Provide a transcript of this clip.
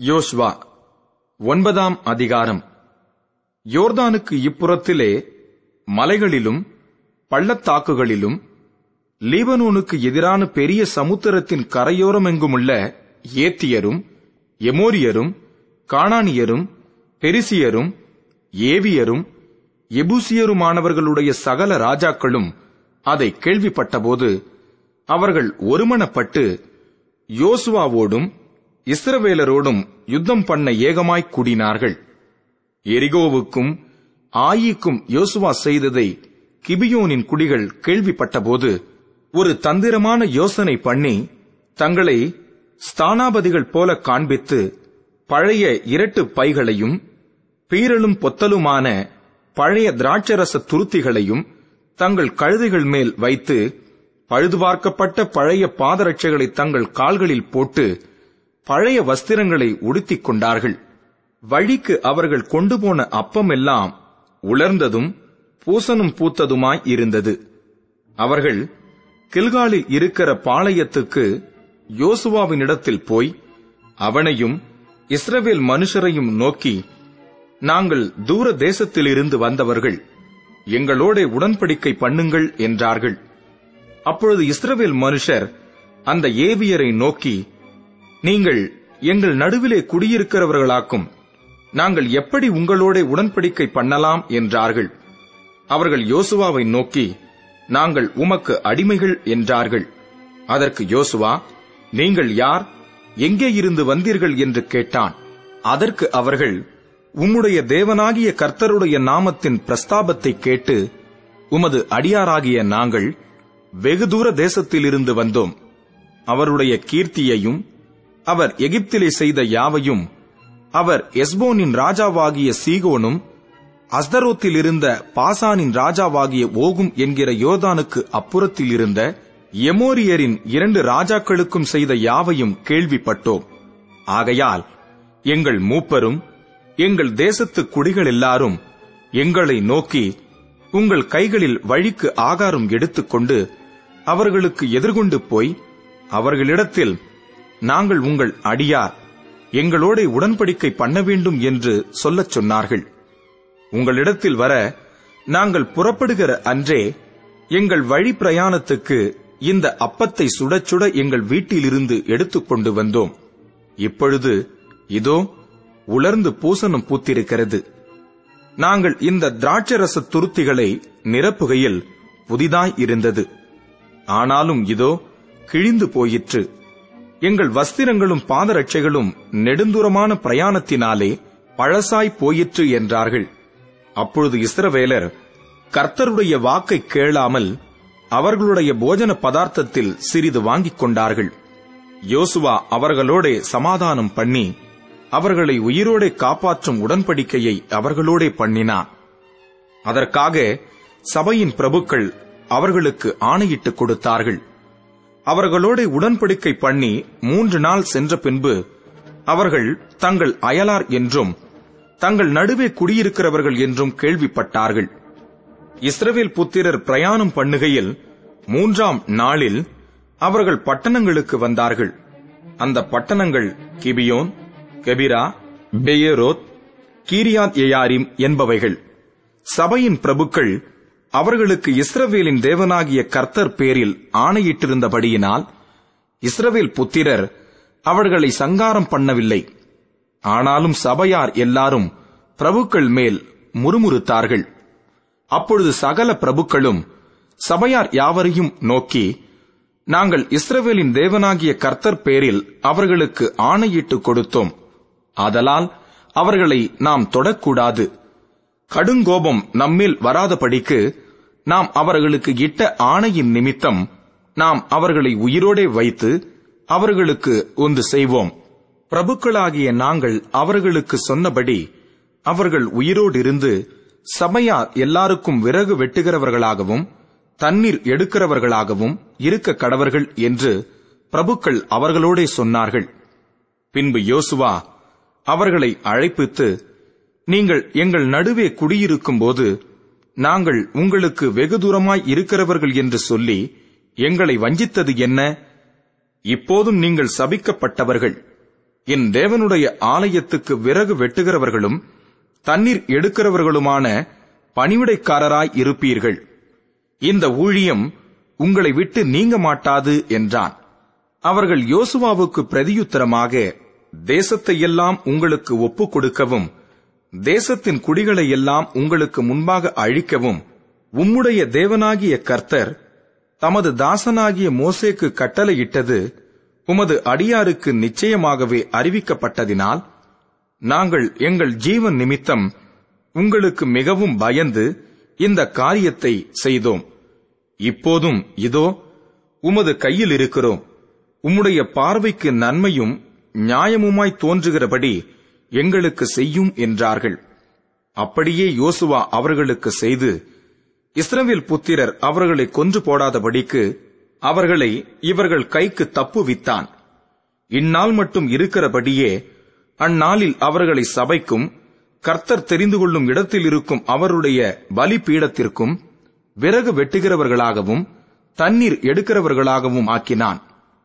யோஷ்வா ஒன்பதாம் அதிகாரம். யோர்தானுக்கு இப்புறத்திலே மலைகளிலும் பள்ளத்தாக்குகளிலும் லீபனோனுக்கு எதிரான பெரிய சமுத்திரத்தின் கரையோரமெங்குமுள்ள ஏத்தியரும் எமோரியரும் காணானியரும் பெரிசியரும் ஏவியரும் எபூசியருமானவர்களுடைய சகல ராஜாக்களும் அதை கேள்விப்பட்டபோது அவர்கள் ஒருமனப்பட்டு யோசுவாவோடும் இஸ்ரவேலரோடும் யுத்தம் பண்ண ஏகமாய் கூடினார்கள். எரிகோவுக்கும் ஆயிக்கும் யோசுவா செய்ததை கிபியோனின் குடிகள் கேள்விப்பட்டபோது ஒரு தந்திரமான யோசனை பண்ணி தங்களை ஸ்தானாபதிகள் போல காண்பித்து பழைய இரட்டு பைகளையும் பீரலும் பொத்தலுமான பழைய திராட்சரச துருத்திகளையும் தங்கள் கழுதைகள் மேல் வைத்து பழுதுபார்க்கப்பட்ட பழைய பாதரட்சைகளை தங்கள் கால்களில் போட்டு பழைய வஸ்திரங்களை உடுத்திக் கொண்டார்கள். வழிக்கு அவர்கள் கொண்டு போன அப்பமெல்லாம் உலர்ந்ததும் பூசணும் பூத்ததுமாய் இருந்தது. அவர்கள் கில்காலில் இருக்கிற பாளையத்துக்கு யோசுவாவினிடத்தில் போய் அவனையும் இஸ்ரவேல் மனுஷரையும் நோக்கி நாங்கள் தூர தேசத்திலிருந்து வந்தவர்கள் எங்களோட உடன்படிக்கை பண்ணுங்கள் என்றார்கள். அப்பொழுது இஸ்ரவேல் மனுஷர் அந்த ஏவியரை நோக்கி நீங்கள் எங்கள் நடுவிலே குடியிருக்கிறவர்களாக்கும். நாங்கள் எப்படி உங்களோட உடன்படிக்கை பண்ணலாம் என்றார்கள். அவர்கள் யோசுவாவை நோக்கி நாங்கள் உமக்கு அடிமைகள் என்றார்கள். அதற்கு யோசுவா நீங்கள் யார்? எங்கே இருந்து வந்தீர்கள்? என்று கேட்டான். அதற்கு அவர்கள் உம்முடைய தேவனாகிய கர்த்தருடைய நாமத்தின் பிரஸ்தாபத்தை கேட்டு உமது அடியாராகிய நாங்கள் வெகு தூர தேசத்திலிருந்து வந்தோம். அவருடைய கீர்த்தியையும் அவர் எகிப்திலே செய்த யாவையும் அவர் எஸ்போனின் ராஜாவாகிய சீகோனும் அஸ்தரோத்தில் இருந்த பாசானின் ராஜாவாகிய ஓகும் என்கிற யோர்தானுக்கு அப்புறத்தில் இருந்த எமோரியரின் இரண்டு ராஜாக்களுக்கும் செய்த யாவையும் கேள்விப்பட்டோம். ஆகையால் எங்கள் மூப்பரும் எங்கள் தேசத்து குடிகள் எல்லாரும் எங்களை நோக்கி உங்கள் கைகளில் வழிக்கு ஆகாரம் எடுத்துக்கொண்டு அவர்களுக்கு எதிர்கொண்டு போய் அவர்களிடத்தில் நாங்கள் உங்கள் அடியார். எங்களோட உடன்படிக்கை பண்ண வேண்டும் என்று சொல்லச் சொன்னார்கள். உங்களிடத்தில் வர நாங்கள் புறப்படுகிற அன்றே எங்கள் வழி பிரயாணத்துக்கு இந்த அப்பத்தை சுட சுட எங்கள் வீட்டிலிருந்து எடுத்துக்கொண்டு வந்தோம். இப்பொழுது இதோ உலர்ந்து பூசணம் பூத்திருக்கிறது. நாங்கள் இந்த திராட்சரச துருத்திகளை நிரப்புகையில் புதிதாய் இருந்தது. ஆனாலும் இதோ கிழிந்து போயிற்று. எங்கள் வஸ்திரங்களும் பாதரட்சைகளும் நெடுந்தூரமான பிரயாணத்தினாலே பழசாய் போயிற்று என்றார்கள். அப்பொழுது இஸ்ரவேலர் கர்த்தருடைய வாக்கை கேளாமல் அவர்களுடைய போஜன பதார்த்தத்தில் சிறிது வாங்கிக் கொண்டார்கள். யோசுவா அவர்களோடே சமாதானம் பண்ணி அவர்களை உயிரோடே காப்பாற்றும் உடன்படிக்கையை அவர்களோடே பண்ணினான். அதற்காக சபையின் பிரபுக்கள் அவர்களுக்கு ஆணையிட்டுக் கொடுத்தார்கள். அவர்களோட உடன்படிக்கை பண்ணி மூன்று நாள் சென்ற பின்பு அவர்கள் தங்கள் அயலார் என்றும் தங்கள் நடுவே குடியிருக்கிறவர்கள் என்றும் கேள்விப்பட்டார்கள். இஸ்ரவேல் புத்திரர் பிரயாணம் பண்ணுகையில் மூன்றாம் நாளில் அவர்கள் பட்டணங்களுக்கு வந்தார்கள். அந்த பட்டணங்கள் Gibeon Chephirah Beeroth Kiriath Jearim என்பவைகள். சபையின் பிரபுக்கள் அவர்களுக்கு இஸ்ரவேலின் தேவனாகிய கர்த்தர் பேரில் ஆணையிட்டிருந்தபடியினால் இஸ்ரவேல் புத்திரர் அவர்களை சங்காரம் பண்ணவில்லை. ஆனாலும் சபையார் எல்லாரும் பிரபுக்கள் மேல் முறுமுறுத்தார்கள். அப்பொழுது சகல பிரபுக்களும் சபையார் யாவரையும் நோக்கி நாங்கள் இஸ்ரவேலின் தேவனாகிய கர்த்தர் பேரில் அவர்களுக்கு ஆணையிட்டு கொடுத்தோம். ஆதலால் அவர்களை நாம் தொடக்கூடாது. கடுங்கோபம் நம்மேல் வராதபடிக்கு நாம் அவர்களுக்கு இட்ட ஆணையின் நிமித்தம் நாம் அவர்களை உயிரோடே வைத்து அவர்களுக்கு ஒன்று செய்வோம். பிரபுக்களாகிய நாங்கள் அவர்களுக்கு சொன்னபடி அவர்கள் உயிரோடு இருந்து சபையார் எல்லாருக்கும் விறகு வெட்டுகிறவர்களாகவும் தண்ணீர் எடுக்கிறவர்களாகவும் இருக்க கடவர்கள் என்று பிரபுக்கள் அவர்களோடே சொன்னார்கள். பின்பு யோசுவா அவர்களை அழைப்பித்து நீங்கள் எங்கள் நடுவே குடியிருக்கும் போது நாங்கள் உங்களுக்கு வெகு தூரமாய் இருக்கிறவர்கள் என்று சொல்லி எங்களை வஞ்சித்தது என்ன? இப்போதும் நீங்கள் சபிக்கப்பட்டவர்கள். என் தேவனுடைய ஆலயத்துக்கு விறகு வெட்டுகிறவர்களும் தண்ணீர் எடுக்கிறவர்களுமான பணிவிடைக்காரராய் இருப்பீர்கள். இந்த ஊழியம் உங்களை விட்டு நீங்க மாட்டாது என்றான். அவர்கள் யோசுவாவுக்கு பிரதியுத்தரமாக தேசத்தையெல்லாம் உங்களுக்கு ஒப்புக் கொடுக்கவும் தேசத்தின் குடிகளை எல்லாம் உங்களுக்கு முன்பாக அழிக்கவும். உம்முடைய தேவனாகிய கர்த்தர் தமது தாசனாகிய மோசேக்கு கட்டளையிட்டது உமது அடியாருக்கு நிச்சயமாகவே அறிவிக்கப்பட்டதினால் நாங்கள் எங்கள் ஜீவன் நிமித்தம் உங்களுக்கு மிகவும் பயந்து இந்த காரியத்தை செய்தோம். இப்போதும் இதோ உமது கையில் இருக்கிறோம் உம்முடைய பார்வைக்கு நன்மையும் நியாயமுமாய் தோன்றுகிறபடி எங்களுக்கு செய்யும் என்றார்கள். அப்படியே யோசுவா அவர்களுக்கு செய்து இஸ்ரவேல் புத்திரர் அவர்களை கொன்று போடாதபடிக்கு அவர்களை இவர்கள் கைக்கு தப்புவித்தான் இந்நாள் மட்டும் இருக்கிறபடியே அந்நாளில் அவர்களை சபைக்கும் கர்த்தர் தெரிந்து கொள்ளும் இடத்தில் இருக்கும் அவருடைய பலிபீடத்திற்கும் விறகு வெட்டுகிறவர்களாகவும் தண்ணீர் எடுக்கிறவர்களாகவும் ஆக்கினான்.